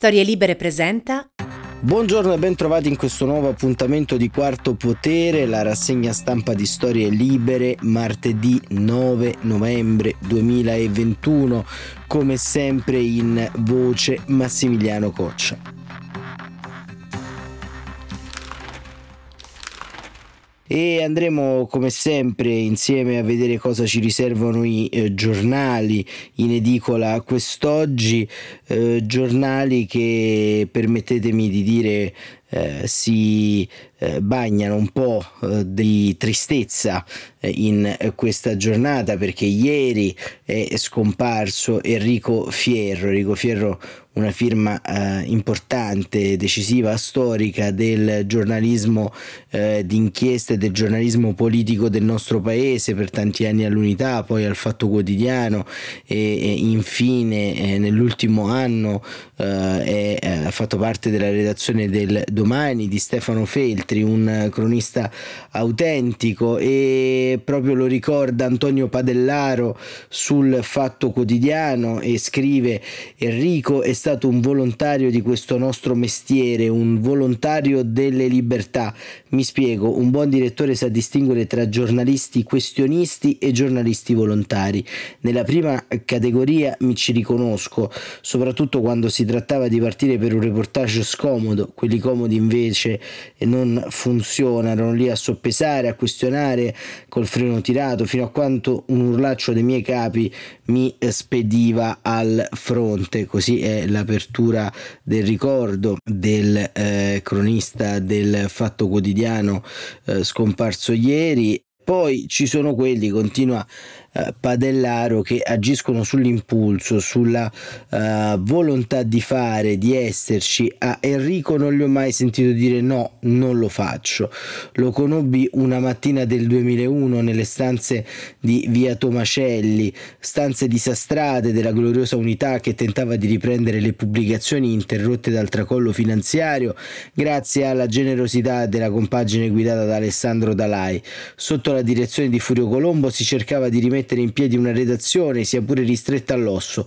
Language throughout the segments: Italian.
Storie Libere presenta Buongiorno e ben trovati in questo nuovo appuntamento di Quarto Potere, la rassegna stampa di Storie Libere, martedì 9 novembre 2021, come sempre in voce Massimiliano Coccia. E andremo come sempre insieme a vedere cosa ci riservano i eh, giornali in edicola quest'oggi, eh, giornali che permettetemi di dire eh, si eh, bagnano un po' eh, di tristezza eh, in questa giornata perché ieri è scomparso Enrico Fierro, Enrico Fierro una firma eh, importante, decisiva, storica del giornalismo eh, d'inchiesta e del giornalismo politico del nostro paese per tanti anni all'unità, poi al Fatto Quotidiano e, e infine eh, nell'ultimo anno eh, ha fatto parte della redazione del Domani di Stefano Feltri, un cronista autentico e proprio lo ricorda Antonio Padellaro sul Fatto Quotidiano e scrive Enrico è stato un volontario di questo nostro mestiere, un volontario delle libertà. Mi spiego, un buon direttore sa distinguere tra giornalisti questionisti e giornalisti volontari. Nella prima categoria mi ci riconosco, soprattutto quando si trattava di partire per un reportage scomodo, quelli comodi invece non funzionano, lì a soppesare, a questionare col freno tirato, fino a quanto un urlaccio dei miei capi mi spediva al fronte, così è l'apertura del ricordo del eh, cronista del Fatto Quotidiano eh, scomparso ieri. Poi ci sono quelli, continua eh, Padellaro che agiscono sull'impulso, sulla uh, volontà di fare, di esserci. A Enrico non gli ho mai sentito dire no, non lo faccio. Lo conobbi una mattina del 2001 nelle stanze di via Tomacelli, stanze disastrate della gloriosa unità che tentava di riprendere le pubblicazioni interrotte dal tracollo finanziario grazie alla generosità della compagine guidata da Alessandro Dalai. Sotto la direzione di Furio Colombo si cercava di rimettere mettere in piedi una redazione, sia pure ristretta all'osso,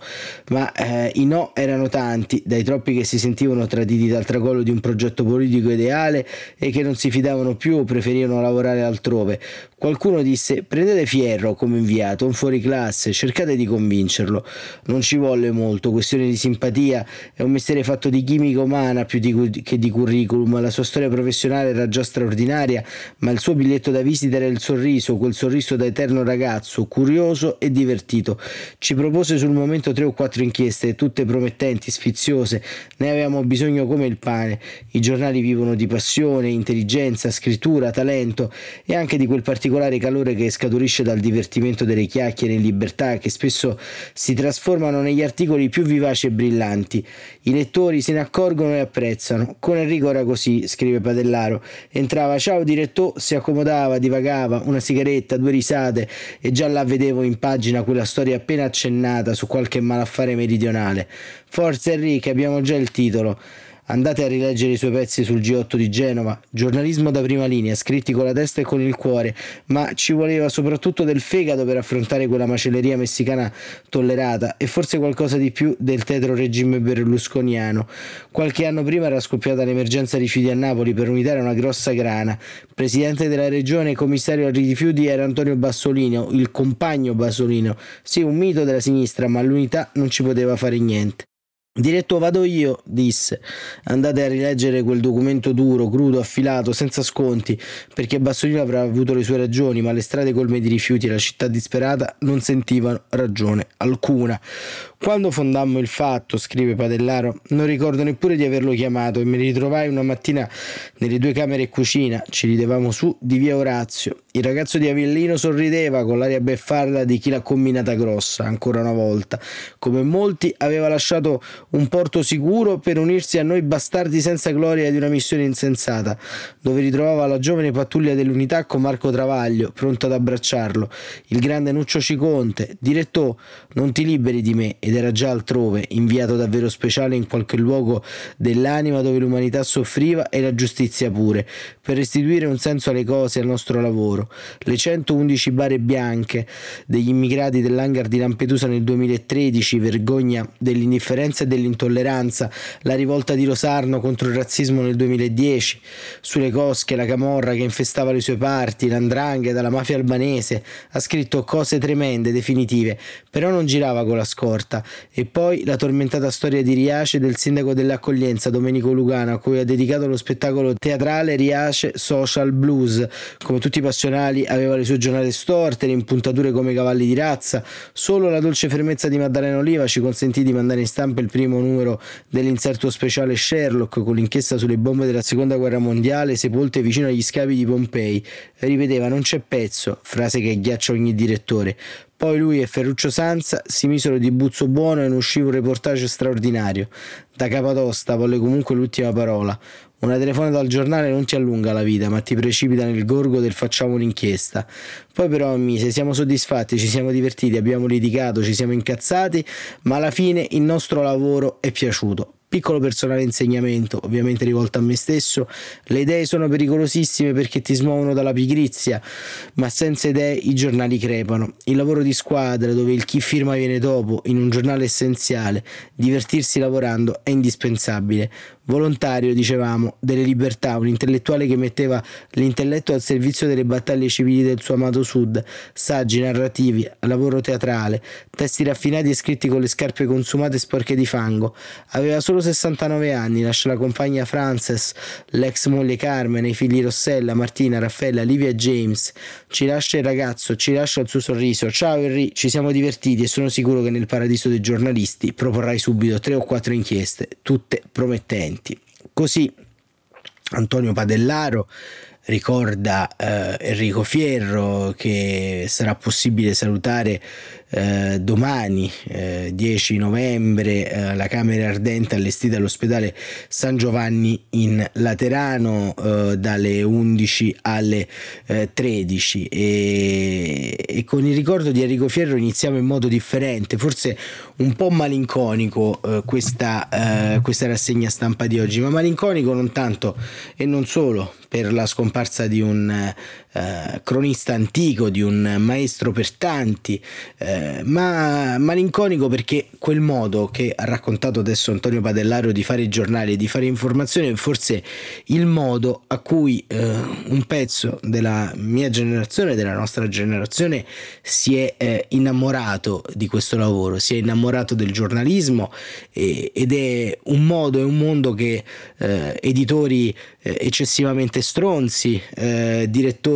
ma eh, i no erano tanti, dai troppi che si sentivano traditi dal tracollo di un progetto politico ideale e che non si fidavano più o preferivano lavorare altrove. Qualcuno disse prendete Fierro come inviato, un fuoriclasse, cercate di convincerlo. Non ci volle molto, questione di simpatia, è un mestiere fatto di chimica umana più di, che di curriculum, la sua storia professionale era già straordinaria, ma il suo biglietto da visita era il sorriso, quel sorriso da eterno ragazzo, curioso e divertito. Ci propose sul momento tre o quattro inchieste, tutte promettenti, sfiziose, ne avevamo bisogno come il pane. I giornali vivono di passione, intelligenza, scrittura, talento e anche di quel particolare calore che scaturisce dal divertimento delle chiacchiere in libertà che spesso si trasformano negli articoli più vivaci e brillanti. I lettori se ne accorgono e apprezzano. Con Enrico era così, scrive Padellaro. Entrava, ciao direttore, si accomodava, divagava, una sigaretta, due risate e già là vedevo in pagina quella storia appena accennata su qualche malaffare meridionale. Forza Enrico, abbiamo già il titolo. Andate a rileggere i suoi pezzi sul G8 di Genova, giornalismo da prima linea, scritti con la testa e con il cuore, ma ci voleva soprattutto del fegato per affrontare quella macelleria messicana tollerata e forse qualcosa di più del tetro regime berlusconiano. Qualche anno prima era scoppiata l'emergenza rifiuti a Napoli per unitare una grossa grana. Presidente della regione e commissario ai rifiuti era Antonio Bassolino, il compagno Bassolino. Sì, un mito della sinistra, ma l'unità non ci poteva fare niente. Diretto vado io, disse. Andate a rileggere quel documento duro, crudo, affilato, senza sconti, perché Bassolino avrà avuto le sue ragioni, ma le strade colme di rifiuti e la città disperata non sentivano ragione alcuna. Quando fondammo il fatto, scrive Padellaro, non ricordo neppure di averlo chiamato e mi ritrovai una mattina nelle due camere e cucina, ci ridevamo su di via Orazio. Il ragazzo di Avellino sorrideva con l'aria beffarda di chi l'ha combinata grossa, ancora una volta. Come molti aveva lasciato un porto sicuro per unirsi a noi bastardi senza gloria di una missione insensata, dove ritrovava la giovane pattuglia dell'unità con Marco Travaglio, pronto ad abbracciarlo. Il grande Nuccio Ciconte, direttò, non ti liberi di me ed ed era già altrove, inviato davvero speciale in qualche luogo dell'anima dove l'umanità soffriva e la giustizia pure, per restituire un senso alle cose e al nostro lavoro. Le 111 bare bianche degli immigrati dell'hangar di Lampedusa nel 2013, vergogna dell'indifferenza e dell'intolleranza, la rivolta di Rosarno contro il razzismo nel 2010, sulle cosche, la camorra che infestava le sue parti, l'andrangheta, la mafia albanese, ha scritto cose tremende, definitive, però non girava con la scorta. E poi la tormentata storia di Riace del sindaco dell'accoglienza Domenico Lugano, a cui ha dedicato lo spettacolo teatrale Riace Social Blues. Come tutti i passionali aveva le sue giornate storte, le impuntature come cavalli di razza, solo la dolce fermezza di Maddalena Oliva ci consentì di mandare in stampa il primo numero dell'inserto speciale Sherlock con l'inchiesta sulle bombe della seconda guerra mondiale sepolte vicino agli scavi di Pompei. Ripeteva non c'è pezzo, frase che ghiaccia ogni direttore. Poi lui e Ferruccio Sanza si misero di buzzo buono e ne uscì un reportage straordinario. Da Capatosta volle comunque l'ultima parola. Una telefonata al giornale non ti allunga la vita, ma ti precipita nel gorgo del facciamo un'inchiesta. Poi però mise, siamo soddisfatti, ci siamo divertiti, abbiamo litigato, ci siamo incazzati, ma alla fine il nostro lavoro è piaciuto piccolo personale insegnamento, ovviamente rivolto a me stesso. Le idee sono pericolosissime perché ti smuovono dalla pigrizia, ma senza idee i giornali crepano. Il lavoro di squadra, dove il chi firma viene dopo, in un giornale essenziale, divertirsi lavorando è indispensabile volontario, dicevamo, delle libertà, un intellettuale che metteva l'intelletto al servizio delle battaglie civili del suo amato sud, saggi narrativi, lavoro teatrale, testi raffinati e scritti con le scarpe consumate e sporche di fango. Aveva solo 69 anni, lascia la compagna Frances, l'ex moglie Carmen, i figli Rossella, Martina, Raffaella, Livia e James. Ci lascia il ragazzo, ci lascia il suo sorriso. Ciao Henry, ci siamo divertiti e sono sicuro che nel paradiso dei giornalisti proporrai subito tre o quattro inchieste, tutte promettenti. Così Antonio Padellaro ricorda eh, Enrico Fierro che sarà possibile salutare eh, domani eh, 10 novembre eh, la Camera Ardente allestita all'ospedale San Giovanni in Laterano eh, dalle 11 alle 13 eh, e, e, con il ricordo di Enrico Fierro iniziamo in modo differente forse un po' malinconico questa, questa rassegna stampa di oggi ma malinconico non tanto e non solo per la scomparsa di un eh, cronista antico, di un maestro per tanti, eh, ma malinconico perché quel modo che ha raccontato adesso Antonio Padellaro di fare giornali, di fare informazione, è forse il modo a cui eh, un pezzo della mia generazione, della nostra generazione, si è eh, innamorato di questo lavoro, si è innamorato del giornalismo ed è un modo e un mondo che eh, editori eccessivamente stronzi, eh,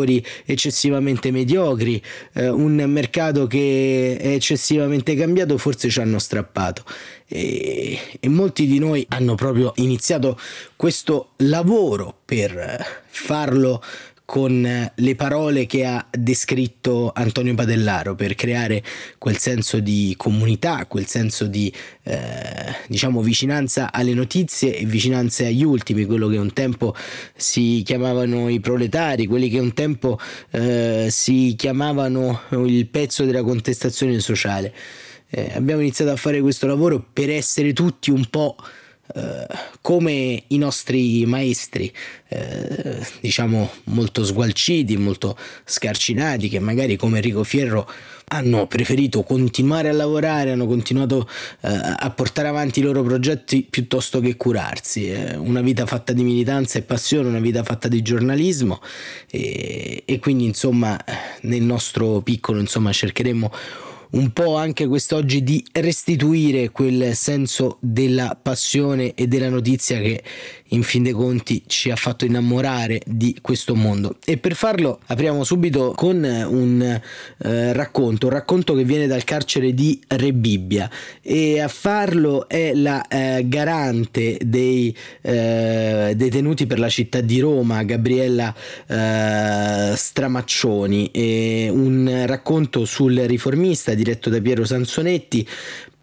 direttori eccessivamente mediocri, eh, un mercato che è eccessivamente cambiato forse ci hanno strappato. E, e, molti di noi hanno proprio iniziato questo lavoro per farlo con le parole che ha descritto Antonio Padellaro per creare quel senso di comunità, quel senso di eh, diciamo vicinanza alle notizie e vicinanza agli ultimi, quello che un tempo si chiamavano i proletari, quelli che un tempo eh, si chiamavano il pezzo della contestazione sociale. Eh, abbiamo iniziato a fare questo lavoro per essere tutti un po' Eh, come i nostri maestri, eh, diciamo molto sgualciti, molto scarcinati, che magari come Enrico Fierro hanno preferito continuare a lavorare, hanno continuato eh, a portare avanti i loro progetti piuttosto che curarsi. Eh, una vita fatta di militanza e passione, una vita fatta di giornalismo e, e quindi insomma nel nostro piccolo insomma cercheremo un po' anche quest'oggi di restituire quel senso della passione e della notizia che in fin dei conti ci ha fatto innamorare di questo mondo. E per farlo apriamo subito con un eh, racconto, un racconto che viene dal carcere di Rebibbia e a farlo è la eh, garante dei eh, detenuti per la città di Roma, Gabriella eh, Stramaccioni, un racconto sul riformista diretto da Piero Sansonetti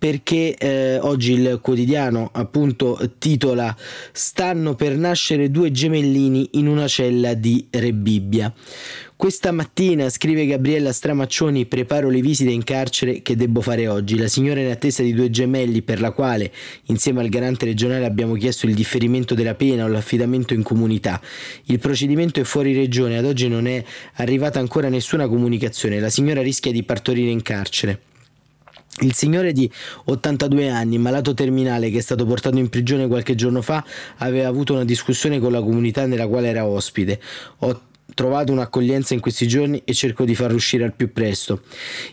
perché eh, oggi il quotidiano appunto titola Stanno per nascere due gemellini in una cella di Rebibbia. Questa mattina, scrive Gabriella Stramaccioni, preparo le visite in carcere che devo fare oggi. La signora è in attesa di due gemelli per la quale, insieme al garante regionale, abbiamo chiesto il differimento della pena o l'affidamento in comunità. Il procedimento è fuori regione, ad oggi non è arrivata ancora nessuna comunicazione. La signora rischia di partorire in carcere. Il signore di 82 anni, malato terminale che è stato portato in prigione qualche giorno fa, aveva avuto una discussione con la comunità nella quale era ospite. Trovato un'accoglienza in questi giorni e cerco di farlo uscire al più presto.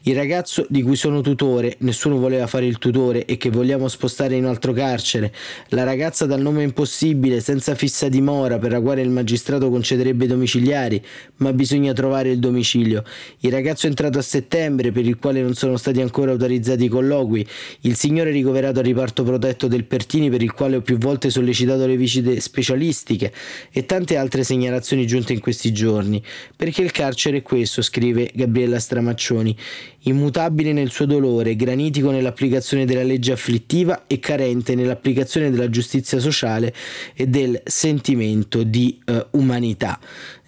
Il ragazzo di cui sono tutore, nessuno voleva fare il tutore e che vogliamo spostare in un altro carcere. La ragazza dal nome impossibile, senza fissa dimora, per la quale il magistrato concederebbe domiciliari, ma bisogna trovare il domicilio. Il ragazzo entrato a settembre, per il quale non sono stati ancora autorizzati i colloqui. Il signore ricoverato al riparto protetto del Pertini, per il quale ho più volte sollecitato le visite specialistiche e tante altre segnalazioni giunte in questi giorni giorni, perché il carcere è questo, scrive Gabriella Stramaccioni, immutabile nel suo dolore, granitico nell'applicazione della legge afflittiva e carente nell'applicazione della giustizia sociale e del sentimento di eh, umanità.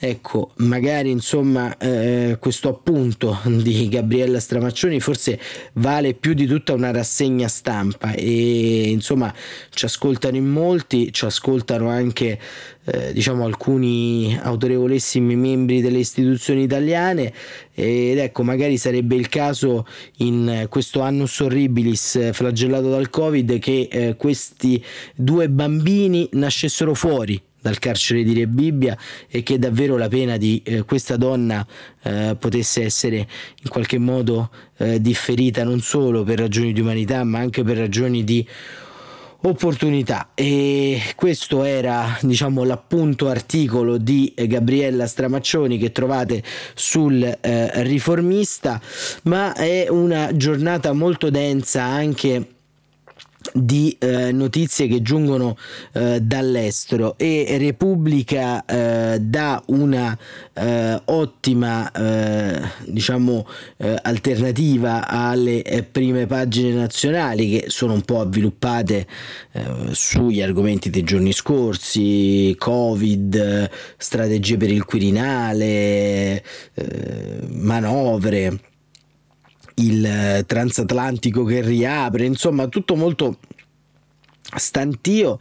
Ecco, magari insomma eh, questo appunto di Gabriella Stramaccioni forse vale più di tutta una rassegna stampa e insomma ci ascoltano in molti, ci ascoltano anche eh, diciamo alcuni autorevolissimi membri delle istituzioni italiane ed ecco magari sarebbe il caso in questo annus horribilis flagellato dal covid che eh, questi due bambini nascessero fuori dal carcere di Re Bibbia e che davvero la pena di eh, questa donna eh, potesse essere in qualche modo eh, differita non solo per ragioni di umanità ma anche per ragioni di opportunità. E questo era diciamo l'appunto articolo di Gabriella Stramaccioni che trovate sul eh, riformista ma è una giornata molto densa anche di eh, notizie che giungono eh, dall'estero. E Repubblica eh, dà una eh, ottima eh, diciamo eh, alternativa alle prime pagine nazionali che sono un po' avviluppate sugli argomenti dei giorni scorsi covid strategie per il Quirinale manovre il eh, transatlantico che riapre, insomma tutto molto stantio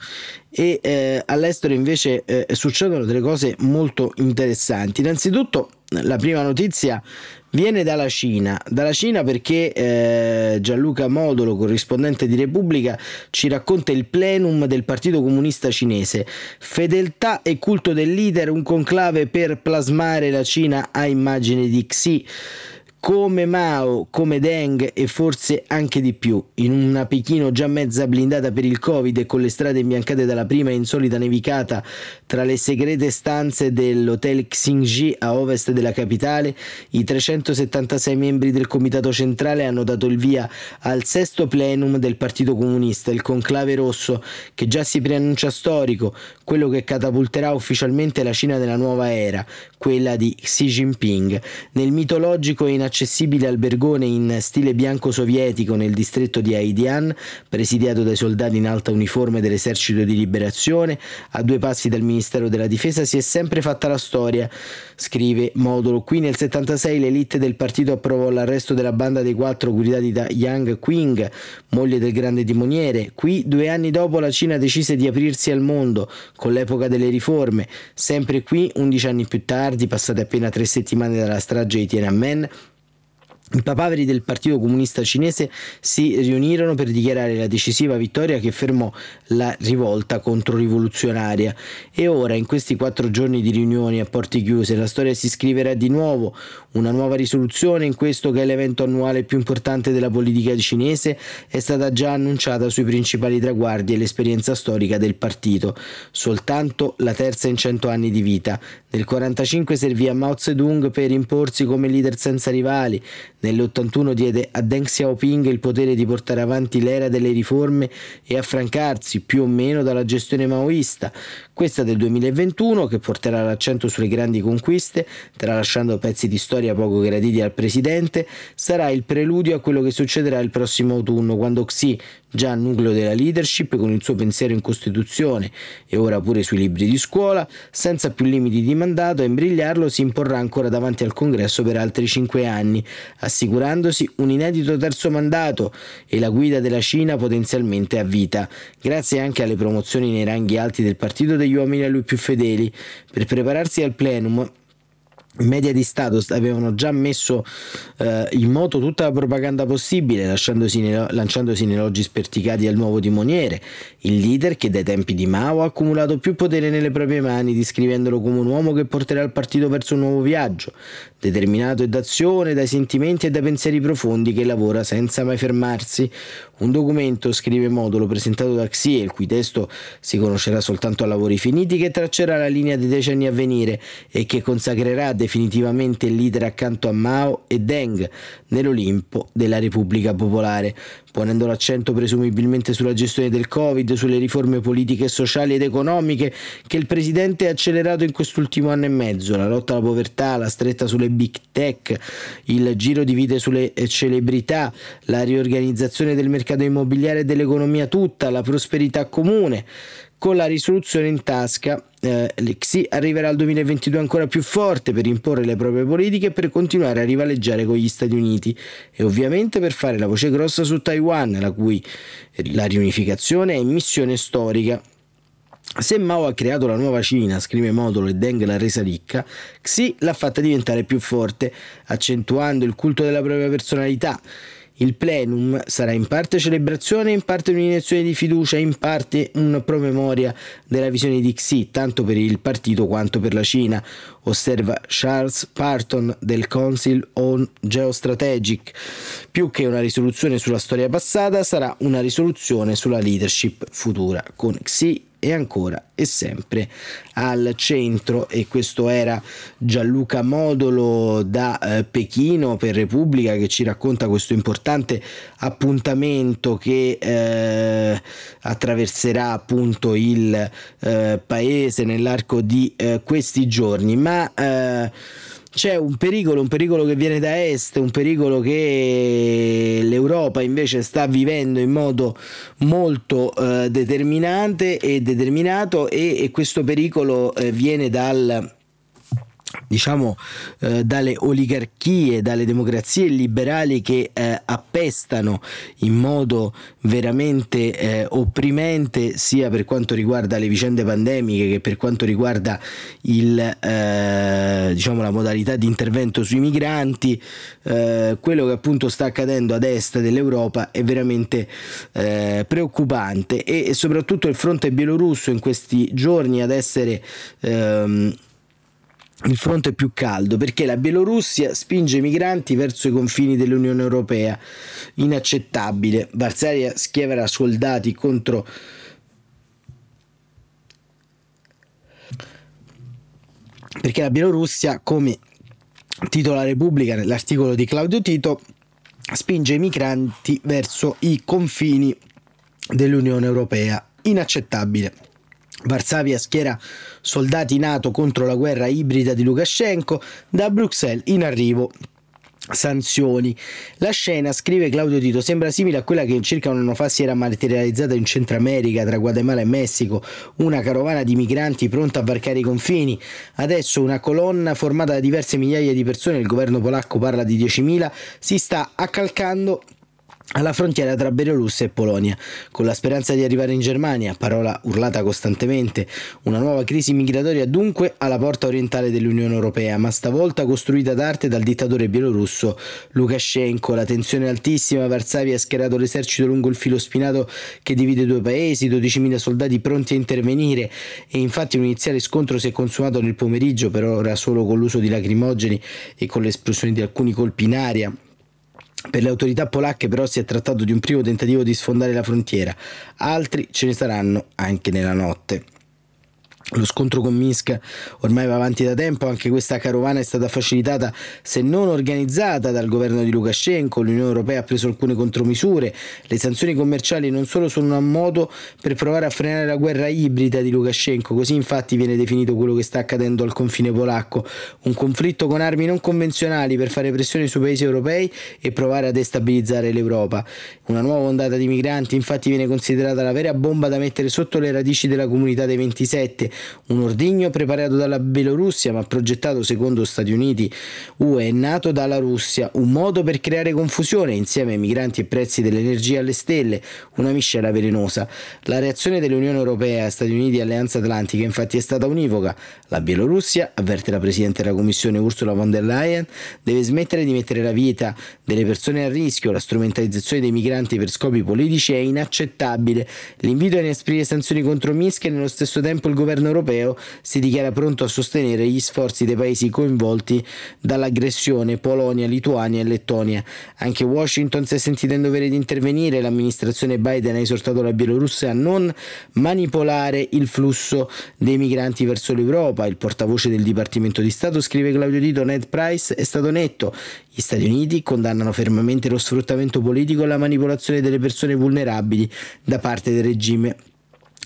e eh, all'estero invece eh, succedono delle cose molto interessanti. Innanzitutto la prima notizia viene dalla Cina, dalla Cina perché eh, Gianluca Modolo, corrispondente di Repubblica, ci racconta il plenum del Partito Comunista Cinese. Fedeltà e culto del leader, un conclave per plasmare la Cina a immagine di Xi come Mao, come Deng e forse anche di più, in una Pechino già mezza blindata per il Covid e con le strade imbiancate dalla prima insolita nevicata tra le segrete stanze dell'hotel Xingji a ovest della capitale, i 376 membri del comitato centrale hanno dato il via al sesto plenum del Partito Comunista, il conclave rosso, che già si preannuncia storico, quello che catapulterà ufficialmente la Cina della nuova era, quella di Xi Jinping. Nel mitologico e inaccessibile albergone in stile bianco sovietico nel distretto di Haidian, presidiato dai soldati in alta uniforme dell'esercito di liberazione, a due passi dal Ministero della Difesa si è sempre fatta la storia, scrive Modulo. Qui nel 76 l'elite del partito approvò l'arresto della banda dei quattro guidati da Yang Qing, moglie del grande timoniere. Qui, due anni dopo, la Cina decise di aprirsi al mondo, con l'epoca delle riforme. Sempre qui, undici anni più tardi, passate appena tre settimane dalla strage di Tiananmen, i papaveri del Partito Comunista Cinese si riunirono per dichiarare la decisiva vittoria che fermò la rivolta controrivoluzionaria. E ora in questi quattro giorni di riunioni a porte chiuse la storia si scriverà di nuovo, una nuova risoluzione in questo che è l'evento annuale più importante della politica cinese è stata già annunciata sui principali traguardi e l'esperienza storica del partito, soltanto la terza in cento anni di vita. Nel 1945 servì a Mao Zedong per imporsi come leader senza rivali, Nell'81 diede a Deng Xiaoping il potere di portare avanti l'era delle riforme e affrancarsi più o meno dalla gestione maoista. Questa del 2021, che porterà l'accento sulle grandi conquiste, tralasciando pezzi di storia poco graditi al presidente, sarà il preludio a quello che succederà il prossimo autunno, quando Xi, già nucleo della leadership con il suo pensiero in Costituzione e ora pure sui libri di scuola, senza più limiti di mandato, a imbrigliarlo si imporrà ancora davanti al Congresso per altri cinque anni, assicurandosi un inedito terzo mandato e la guida della Cina potenzialmente a vita, grazie anche alle promozioni nei ranghi alti del partito degli uomini a lui più fedeli. Per prepararsi al plenum, media di Stato avevano già messo eh, in moto tutta la propaganda possibile, nei, lanciandosi nei elogi sperticati al nuovo timoniere, il leader che dai tempi di Mao ha accumulato più potere nelle proprie mani, descrivendolo come un uomo che porterà il partito verso un nuovo viaggio, determinato e d'azione, dai sentimenti e dai pensieri profondi che lavora senza mai fermarsi. Un documento, scrive Modulo, presentato da Xi, il cui testo si conoscerà soltanto a lavori finiti, che traccerà la linea dei decenni a venire e che consacrerà definitivamente il leader accanto a Mao e Deng nell'Olimpo della Repubblica Popolare, ponendo l'accento presumibilmente sulla gestione del Covid, sulle riforme politiche, sociali ed economiche che il presidente ha accelerato in quest'ultimo anno e mezzo, la lotta alla povertà, la stretta sulle big tech, il giro di vite sulle celebrità, la riorganizzazione del mercato immobiliare e dell'economia tutta, la prosperità comune con la risoluzione in tasca eh, l'XI arriverà al 2022 ancora più forte per imporre le proprie politiche e per continuare a rivaleggiare con gli Stati Uniti e ovviamente per fare la voce grossa su Taiwan, la cui la riunificazione è missione storica. Se Mao ha creato la nuova Cina, scrive Modulo e Deng l'ha resa ricca, Xi l'ha fatta diventare più forte, accentuando il culto della propria personalità. Il plenum sarà in parte celebrazione, in parte un'iniezione di fiducia, in parte una promemoria della visione di Xi, tanto per il partito quanto per la Cina, osserva Charles Parton del Council on Geostrategic. Più che una risoluzione sulla storia passata, sarà una risoluzione sulla leadership futura, con Xi e ancora e sempre al centro. E questo era Gianluca Modolo da eh, Pechino per Repubblica che ci racconta questo importante appuntamento che eh, attraverserà appunto il eh, paese nell'arco di eh, questi giorni. Ma eh, c'è un pericolo, un pericolo che viene da est, un pericolo che l'Europa invece sta vivendo in modo molto eh, determinante e determinato e, e questo pericolo eh, viene dal diciamo eh, dalle oligarchie, dalle democrazie liberali che eh, appestano in modo veramente eh, opprimente sia per quanto riguarda le vicende pandemiche che per quanto riguarda il, eh, diciamo, la modalità di intervento sui migranti, eh, quello che appunto sta accadendo ad est dell'Europa è veramente eh, preoccupante. E, e, soprattutto il fronte bielorusso in questi giorni ad essere ehm, il fronte più caldo perché la Bielorussia spinge i migranti verso i confini dell'Unione Europea. Inaccettabile. Varsavia schieverà soldati contro perché la Bielorussia, come titola Repubblica nell'articolo di Claudio Tito, spinge i migranti verso i confini dell'Unione Europea. Inaccettabile. Varsavia schiera soldati NATO contro la guerra ibrida di Lukashenko, da Bruxelles in arrivo sanzioni. La scena, scrive Claudio Tito, sembra simile a quella che circa un anno fa si era materializzata in Centro America tra Guatemala e Messico, una carovana di migranti pronta a varcare i confini. Adesso una colonna formata da diverse migliaia di persone, il governo polacco parla di 10.000, si sta accalcando alla frontiera tra Bielorussia e Polonia, con la speranza di arrivare in Germania, parola urlata costantemente, una nuova crisi migratoria dunque alla porta orientale dell'Unione Europea, ma stavolta costruita d'arte dal dittatore bielorusso Lukashenko. La tensione è altissima, Varsavia ha schierato l'esercito lungo il filo spinato che divide i due paesi, 12.000 soldati pronti a intervenire e infatti un iniziale scontro si è consumato nel pomeriggio, per ora solo con l'uso di lacrimogeni e con l'esplosione di alcuni colpi in aria. Per le autorità polacche però si è trattato di un primo tentativo di sfondare la frontiera, altri ce ne saranno anche nella notte. Lo scontro con Minsk ormai va avanti da tempo, anche questa carovana è stata facilitata se non organizzata dal governo di Lukashenko, l'Unione Europea ha preso alcune contromisure, le sanzioni commerciali non solo sono un modo per provare a frenare la guerra ibrida di Lukashenko, così infatti viene definito quello che sta accadendo al confine polacco, un conflitto con armi non convenzionali per fare pressione sui paesi europei e provare a destabilizzare l'Europa. Una nuova ondata di migranti infatti viene considerata la vera bomba da mettere sotto le radici della comunità dei 27 un ordigno preparato dalla Bielorussia ma progettato secondo Stati Uniti UE e nato dalla Russia, un modo per creare confusione insieme ai migranti e prezzi dell'energia alle stelle, una miscela velenosa. La reazione dell'Unione Europea, Stati Uniti e Alleanza Atlantica infatti è stata univoca. La Bielorussia, avverte la Presidente della Commissione Ursula von der Leyen, deve smettere di mettere la vita delle persone a rischio, la strumentalizzazione dei migranti per scopi politici è inaccettabile. L'invito a inesprire sanzioni contro Minsk e nello stesso tempo il governo europeo si dichiara pronto a sostenere gli sforzi dei paesi coinvolti dall'aggressione Polonia, Lituania e Lettonia. Anche Washington si è sentita in dovere di intervenire, l'amministrazione Biden ha esortato la Bielorussia a non manipolare il flusso dei migranti verso l'Europa. Il portavoce del Dipartimento di Stato scrive Claudio Dito, Ned Price è stato netto. Gli Stati Uniti condannano fermamente lo sfruttamento politico e la manipolazione delle persone vulnerabili da parte del regime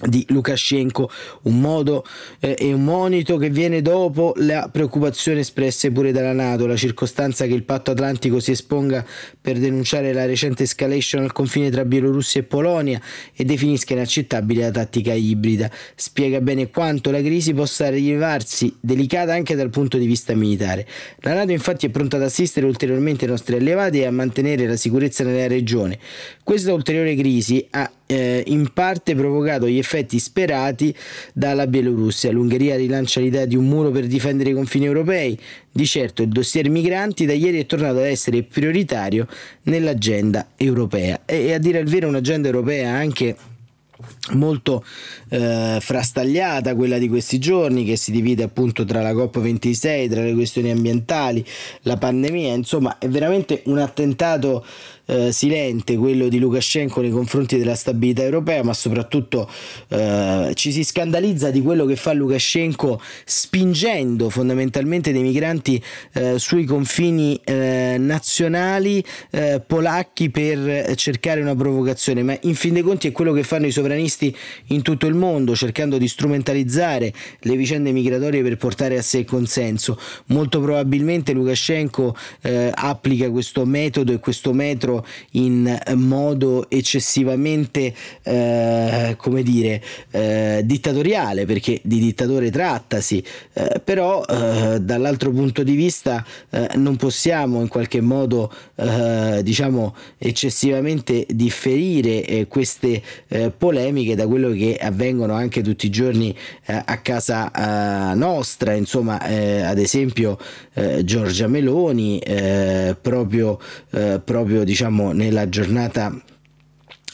di Lukashenko, un modo eh, e un monito che viene dopo la preoccupazione espresse pure dalla Nato, la circostanza che il patto atlantico si esponga per denunciare la recente escalation al confine tra Bielorussia e Polonia e definisca inaccettabile la tattica ibrida. Spiega bene quanto la crisi possa rilevarsi delicata anche dal punto di vista militare. La Nato infatti è pronta ad assistere ulteriormente i nostri alleati e a mantenere la sicurezza nella regione. Questa ulteriore crisi ha eh, in parte provocato gli effetti sperati dalla Bielorussia. L'Ungheria rilancia l'idea di un muro per difendere i confini europei. Di certo il dossier migranti da ieri è tornato ad essere prioritario nell'agenda europea e, e a dire il vero un'agenda europea anche molto eh, frastagliata quella di questi giorni che si divide appunto tra la COP26, tra le questioni ambientali, la pandemia, insomma è veramente un attentato eh, silente quello di Lukashenko nei confronti della stabilità europea, ma soprattutto eh, ci si scandalizza di quello che fa Lukashenko spingendo fondamentalmente dei migranti eh, sui confini eh, nazionali eh, polacchi per cercare una provocazione, ma in fin dei conti è quello che fanno i sovranisti in tutto il mondo, cercando di strumentalizzare le vicende migratorie per portare a sé il consenso. Molto probabilmente Lukashenko eh, applica questo metodo e questo metro in modo eccessivamente, eh, come dire, eh, dittatoriale, perché di dittatore trattasi, eh, però eh, dall'altro punto di vista eh, non possiamo in qualche modo, eh, diciamo, eccessivamente differire queste polemiche da quello che avvengono anche tutti i giorni a casa nostra, insomma, ad esempio Giorgia Meloni, proprio, proprio diciamo, diciamo nella giornata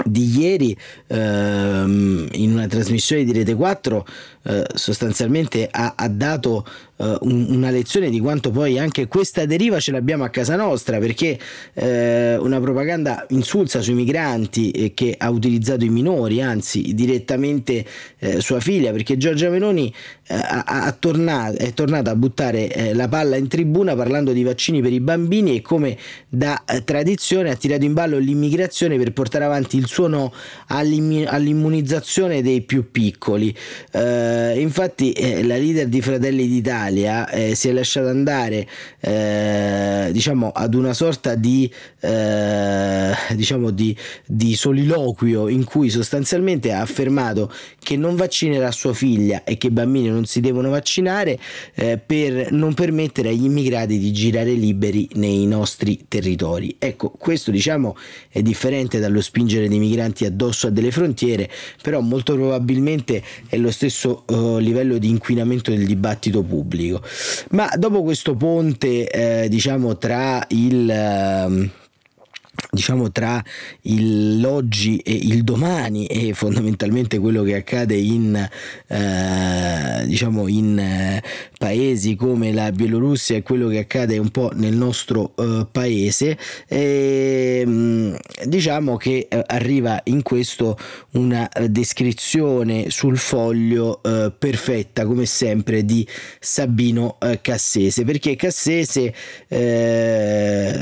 di ieri ehm, in una trasmissione di Rete 4 eh, sostanzialmente ha, ha dato eh, un, una lezione di quanto poi anche questa deriva ce l'abbiamo a casa nostra perché eh, una propaganda insulsa sui migranti che ha utilizzato i minori anzi direttamente eh, sua figlia perché Giorgia Meloni eh, ha, ha tornato, è tornata a buttare la palla in tribuna parlando di vaccini per i bambini e come da tradizione ha tirato in ballo l'immigrazione per portare avanti il suo no all'immunizzazione dei più piccoli. Eh, infatti eh, la leader di Fratelli d'Italia eh, si è lasciata andare eh, diciamo ad una sorta di, eh, diciamo di, di soliloquio in cui sostanzialmente ha affermato che non vaccinerà sua figlia e che i bambini non si devono vaccinare eh, per non permettere agli immigrati di girare liberi nei nostri territori. Ecco, questo diciamo è differente dallo spingere dei migranti addosso a delle frontiere, però molto probabilmente è lo stesso uh, livello di inquinamento del dibattito pubblico. Ma dopo questo ponte, eh, diciamo, tra il... Diciamo tra l'oggi e il domani e fondamentalmente quello che accade in, eh, diciamo in eh, paesi come la Bielorussia e quello che accade un po' nel nostro eh, paese. E, ehm, diciamo che eh, arriva in questo una descrizione sul foglio eh, perfetta come sempre di Sabino eh, Cassese. Perché Cassese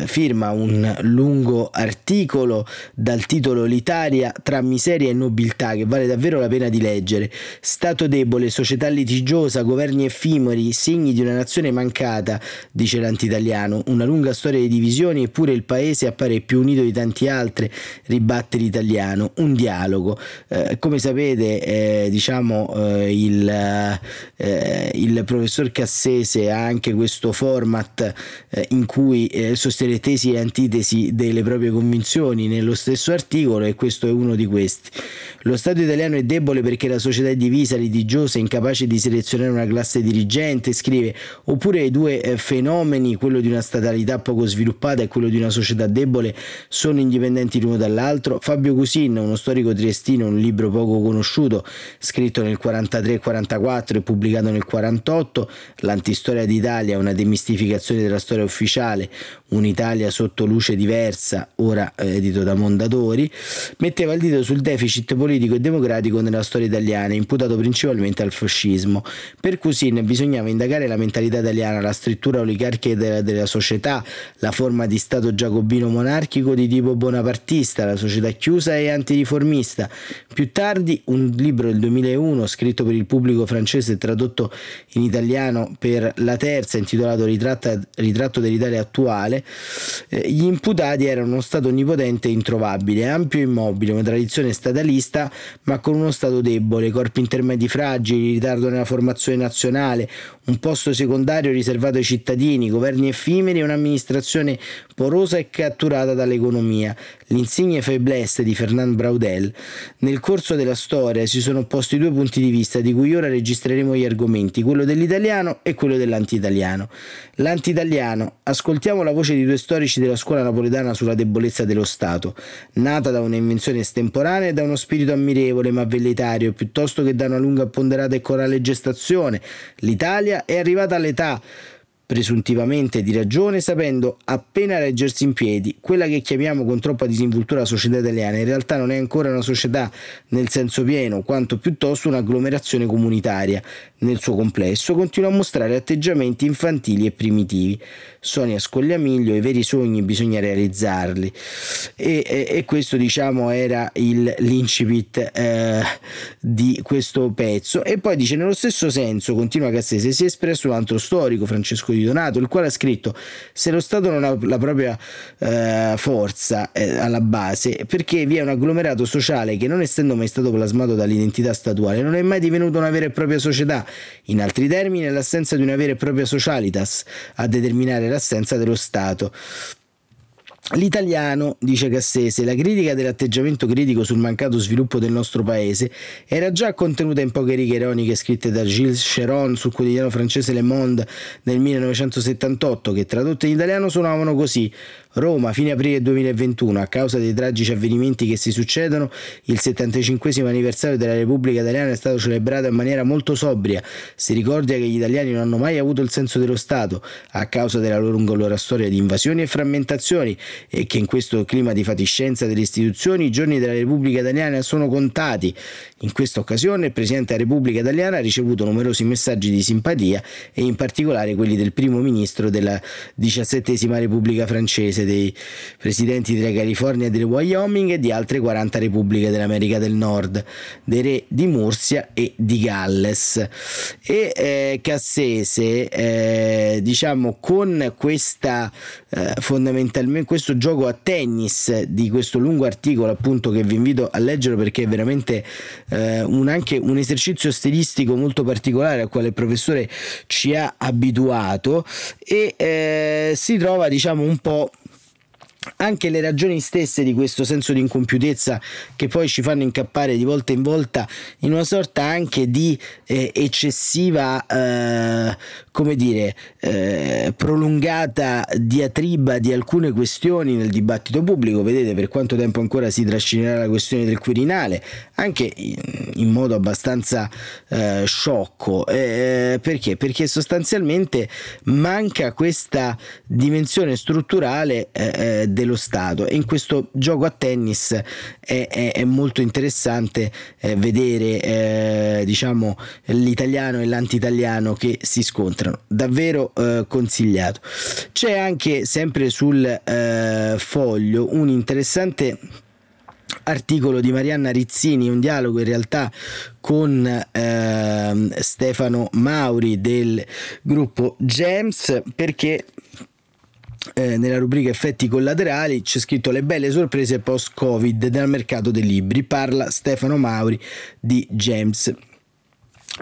firma un lungo articolo dal titolo L'Italia tra miseria e nobiltà che vale davvero la pena di leggere. Stato debole, società litigiosa, governi effimeri, segni di una nazione mancata, dice l'antitaliano. Una lunga storia di divisioni eppure il paese appare più unito di tanti altri, ribatte l'italiano. Un dialogo. Eh, come sapete, eh, diciamo, eh, il, eh, il, professor Cassese ha anche questo format eh, in cui eh, sostiene tesi e antitesi delle proprie proprie convinzioni nello stesso articolo e questo è uno di questi. Lo Stato italiano è debole perché la società è divisa, litigiosa, incapace di selezionare una classe dirigente, scrive, oppure i due eh, fenomeni, quello di una statalità poco sviluppata e quello di una società debole, sono indipendenti l'uno dall'altro. Fabio Cusin, uno storico triestino, un libro poco conosciuto, scritto nel 43-44 e pubblicato nel 48, L'antistoria d'Italia, una demistificazione della storia ufficiale, un'Italia sotto luce diversa, ora eh, edito da Mondadori, metteva il dito sul deficit politico e democratico nella storia italiana, imputato principalmente al fascismo. Per Cusin bisognava indagare la mentalità italiana, la struttura oligarchica della, della società, la forma di Stato giacobino monarchico di tipo bonapartista, la società chiusa e antiriformista. Più tardi un libro del 2001 scritto per il pubblico francese e tradotto in italiano per la terza intitolato Ritratto dell'Italia attuale, eh, gli imputati erano Stato onnipotente e introvabile, ampio e immobile, una tradizione statalista ma con uno Stato debole, corpi intermedi fragili, ritardo nella formazione nazionale, un posto secondario riservato ai cittadini, governi effimeri e un'amministrazione porosa e catturata dall'economia, l'insigne faiblesse di Fernand Braudel. Nel corso della storia si sono opposti due punti di vista di cui ora registreremo gli argomenti, quello dell'italiano e quello dell'antitaliano. L'antitaliano, ascoltiamo la voce di due storici della scuola napoletana sulla debolezza dello Stato, nata da un'invenzione estemporanea e da uno spirito ammirevole ma velletario, piuttosto che da una lunga ponderata e corale gestazione. L'Italia è arrivata all'età presuntivamente di ragione, sapendo appena reggersi in piedi. Quella che chiamiamo con troppa disinvoltura società italiana in realtà non è ancora una società nel senso pieno, quanto piuttosto un'agglomerazione comunitaria. Nel suo complesso continua a mostrare atteggiamenti infantili e primitivi. Sonia Scogliamiglio, i veri sogni bisogna realizzarli. E, e, e questo diciamo era il, l'incipit eh, di questo pezzo. E poi dice, nello stesso senso, continua Cassese, si è espresso un altro storico, Francesco Di di Donato, il quale ha scritto se lo Stato non ha la propria eh, forza eh, alla base, perché vi è un agglomerato sociale che non essendo mai stato plasmato dall'identità statuale, non è mai divenuto una vera e propria società, in altri termini è l'assenza di una vera e propria socialitas a determinare l'assenza dello Stato. L'italiano, dice Cassese, la critica dell'atteggiamento critico sul mancato sviluppo del nostro paese era già contenuta in poche righe ironiche scritte da Gilles Cheron sul quotidiano francese Le Monde nel 1978, che tradotte in italiano suonavano così: Roma, fine aprile 2021, a causa dei tragici avvenimenti che si succedono, il 75 anniversario della Repubblica Italiana è stato celebrato in maniera molto sobria. Si ricorda che gli italiani non hanno mai avuto il senso dello Stato, a causa della loro lunga storia di invasioni e frammentazioni, e che in questo clima di fatiscenza delle istituzioni i giorni della Repubblica Italiana sono contati. In questa occasione il Presidente della Repubblica Italiana ha ricevuto numerosi messaggi di simpatia e in particolare quelli del primo ministro della diciassettesima Repubblica francese presenze dei presidenti della California e del Wyoming e di altre 40 repubbliche dell'America del Nord, dei re di Mursia e di Galles. E eh, Cassese, eh, diciamo, con questa eh, fondamentalmente questo gioco a tennis di questo lungo articolo, appunto, che vi invito a leggere perché è veramente eh, un, anche un esercizio stilistico molto particolare al quale il professore ci ha abituato e eh, si trova, diciamo, un po' anche le ragioni stesse di questo senso di incompiutezza che poi ci fanno incappare di volta in volta in una sorta anche di eh, eccessiva, eh, come dire, eh, prolungata diatriba di alcune questioni nel dibattito pubblico. Vedete per quanto tempo ancora si trascinerà la questione del Quirinale, anche in, modo abbastanza eh, sciocco. Eh, perché? Perché sostanzialmente manca questa dimensione strutturale eh, dello Stato e in questo gioco a tennis è, è, è molto interessante eh, vedere eh, diciamo l'italiano e l'anti-italiano che si scontrano davvero eh, consigliato c'è anche sempre sul eh, foglio un interessante articolo di Marianna Rizzini, un dialogo in realtà con eh, Stefano Mauri del gruppo Gems perché eh, nella rubrica effetti collaterali c'è scritto le belle sorprese post-Covid dal mercato dei libri. Parla Stefano Mauri di James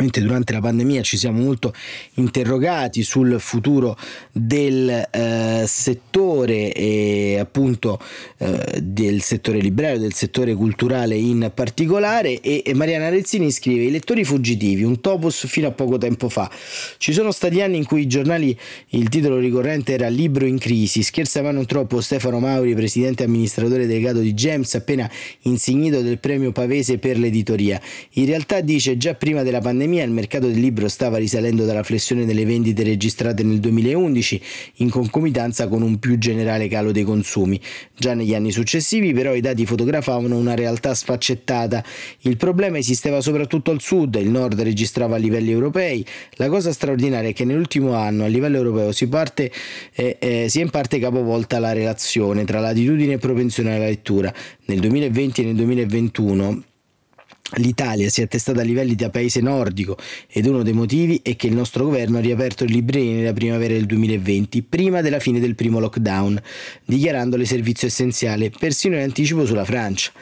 durante la pandemia ci siamo molto interrogati sul futuro del eh, settore e appunto eh, del settore librario, del settore culturale in particolare e, e Mariana Rezzini scrive i lettori fuggitivi, un topos fino a poco tempo fa. Ci sono stati anni in cui i giornali il titolo ricorrente era Libro in crisi, scherza ma non troppo Stefano Mauri, presidente e amministratore delegato di Gems, appena insignito del premio Pavese per l'editoria. In realtà dice già prima della pandemia pandemia il mercato del libro stava risalendo dalla flessione delle vendite registrate nel 2011 in concomitanza con un più generale calo dei consumi. Già negli anni successivi però i dati fotografavano una realtà sfaccettata. Il problema esisteva soprattutto al sud, il nord registrava a livelli europei. La cosa straordinaria è che nell'ultimo anno a livello europeo si, parte, eh, eh, si è in parte capovolta la relazione tra latitudine e propensione alla lettura. Nel 2020 e nel 2021 L'Italia si è attestata a livelli da paese nordico ed uno dei motivi è che il nostro governo ha riaperto le librerie nella primavera del 2020, prima della fine del primo lockdown, dichiarandole servizio essenziale, persino in anticipo sulla Francia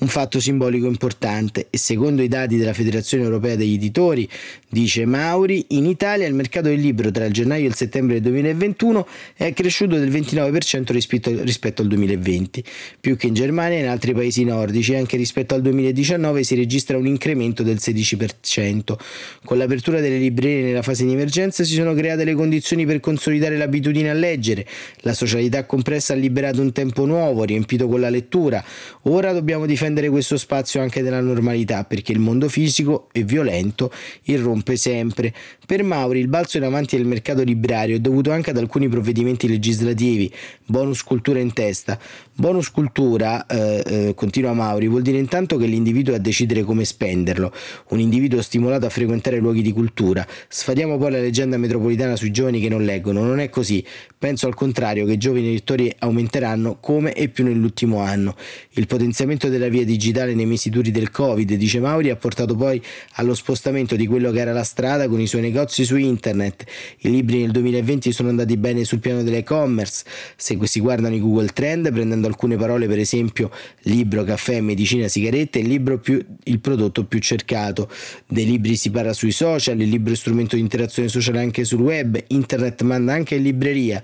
un fatto simbolico importante. E secondo i dati della Federazione Europea degli Editori, dice Mauri, in Italia il mercato del libro tra il gennaio e il settembre del 2021 è cresciuto del 29% rispetto, rispetto al 2020, più che in Germania e in altri paesi nordici, anche rispetto al 2019 si registra un incremento del 16%. Con l'apertura delle librerie nella fase di emergenza si sono create le condizioni per consolidare l'abitudine a leggere, la socialità compressa ha liberato un tempo nuovo, riempito con la lettura, ora dobbiamo difendere difendere questo spazio anche della normalità perché il mondo fisico è violento irrompe sempre. Per Mauri il balzo in avanti del mercato librario è dovuto anche ad alcuni provvedimenti legislativi, bonus cultura in testa. Bonus cultura, eh, eh, continua Mauri, vuol dire intanto che l'individuo è a decidere come spenderlo, un individuo stimolato a frequentare luoghi di cultura. Sfadiamo poi la leggenda metropolitana sui giovani che non leggono, non è così. Penso al contrario che i giovani lettori aumenteranno come e più nell'ultimo anno. Il potenziamento della via digitale nei mesi duri del Covid, dice Mauri, ha portato poi allo spostamento di quello che era la strada con i suoi negozi su internet. I libri nel 2020 sono andati bene sul piano dell'e-commerce. Se si guardano i Google Trend, prendendo alcune parole, per esempio libro, caffè, medicina, sigarette, il libro più il prodotto più cercato. Dei libri si parla sui social, il libro è strumento di interazione sociale anche sul web, internet manda anche in libreria.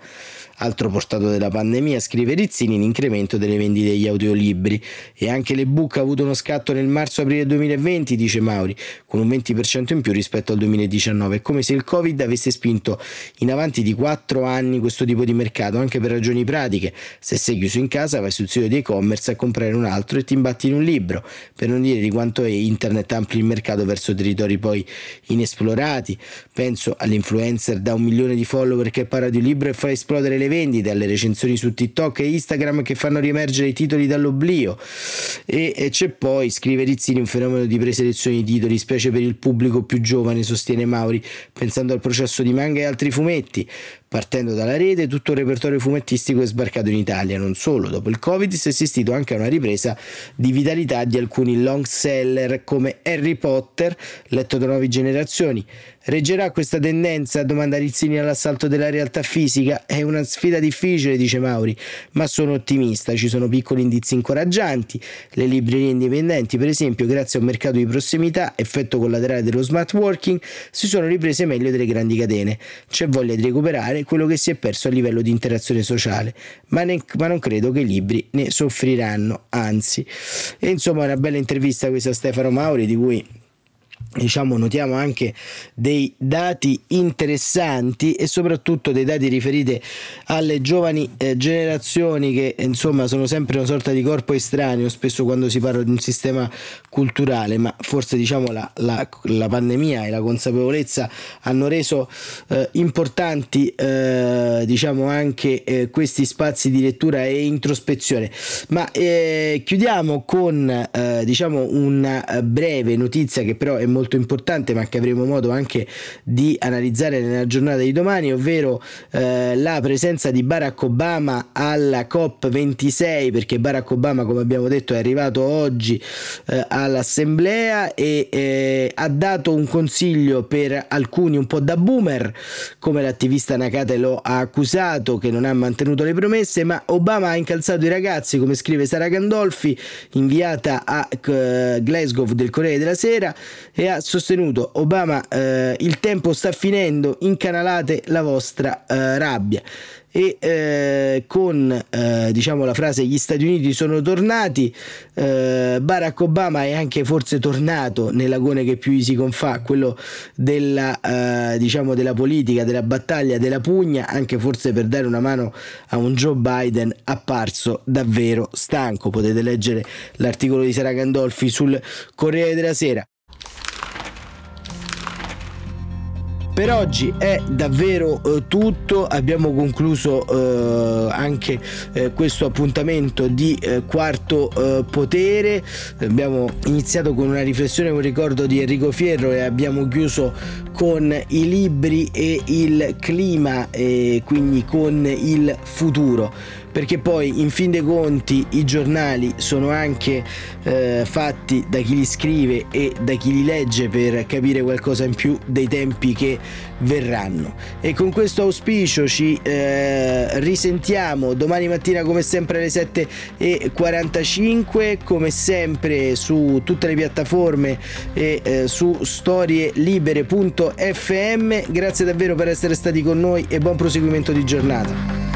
Altro portato della pandemia, scrive Rizzini, l'incremento delle vendite degli audiolibri. E anche l'ebook ha avuto uno scatto nel marzo-aprile 2020, dice Mauri, con un 20% in più rispetto al 2019. È come se il Covid avesse spinto in avanti di 4 anni questo tipo di mercato, anche per ragioni pratiche. Se sei chiuso in casa, vai sul sito di e-commerce a comprare un altro e ti imbatti in un libro, per non dire di quanto è internet ampli il mercato verso territori poi inesplorati. Penso all'influencer da un milione di follower che parla di un libro e fa esplodere le le vendite, alle recensioni su TikTok e Instagram che fanno riemergere i titoli dall'oblio. E, e c'è poi, scrive Rizzini, un fenomeno di preselezione di titoli, specie per il pubblico più giovane, sostiene Mauri, pensando al processo di manga e altri fumetti. Partendo dalla rete, tutto il repertorio fumettistico è sbarcato in Italia. Non solo, dopo il Covid si è assistito anche a una ripresa di vitalità di alcuni long seller come Harry Potter, letto da nuove generazioni. Reggerà questa tendenza? Domanda Rizzini all'assalto della realtà fisica. È una sfida difficile, dice Mauri, ma sono ottimista. Ci sono piccoli indizi incoraggianti. Le librerie indipendenti, per esempio, grazie a un mercato di prossimità, effetto collaterale dello smart working, si sono riprese meglio delle grandi catene. C'è voglia di recuperare recuperare quello che si è perso a livello di interazione sociale, ma, ne, ma non credo che i libri ne soffriranno, anzi. E insomma una bella intervista questa a Stefano Mauri di cui diciamo notiamo anche dei dati interessanti e soprattutto dei dati riferiti alle giovani eh, generazioni che insomma sono sempre una sorta di corpo estraneo spesso quando si parla di un sistema culturale ma forse diciamo la, la, la pandemia e la consapevolezza hanno reso eh, importanti eh, diciamo anche eh, questi spazi di lettura e introspezione. Ma eh, chiudiamo con eh, diciamo una breve notizia che però è molto molto importante ma che avremo modo anche di analizzare nella giornata di domani, ovvero eh, la presenza di Barack Obama alla COP26 perché Barack Obama come abbiamo detto è arrivato oggi eh, all'assemblea e eh, ha dato un consiglio per alcuni un po' da boomer come l'attivista Nakate lo ha accusato che non ha mantenuto le promesse ma Obama ha incalzato i ragazzi come scrive Sara Gandolfi inviata a uh, Glasgow del Corriere della Sera e ha sostenuto Obama eh, il tempo sta finendo, incanalate la vostra eh, rabbia. E eh, con eh, diciamo la frase gli Stati Uniti sono tornati eh, Barack Obama è anche forse tornato nell'agone che più si confà quello della eh, diciamo della politica della battaglia della pugna anche forse per dare una mano a un Joe Biden apparso davvero stanco. Potete leggere l'articolo di Sara Gandolfi sul Corriere della Sera Per oggi è davvero eh, tutto, abbiamo concluso eh, anche eh, questo appuntamento di eh, quarto eh, potere, abbiamo iniziato con una riflessione, un ricordo di Enrico Fierro e abbiamo chiuso con i libri e il clima e quindi con il futuro perché poi in fin dei conti i giornali sono anche eh, fatti da chi li scrive e da chi li legge per capire qualcosa in più dei tempi che verranno. E con questo auspicio ci eh, risentiamo domani mattina come sempre alle 7.45, come sempre su tutte le piattaforme e eh, su storielibere.fm. Grazie davvero per essere stati con noi e buon proseguimento di giornata.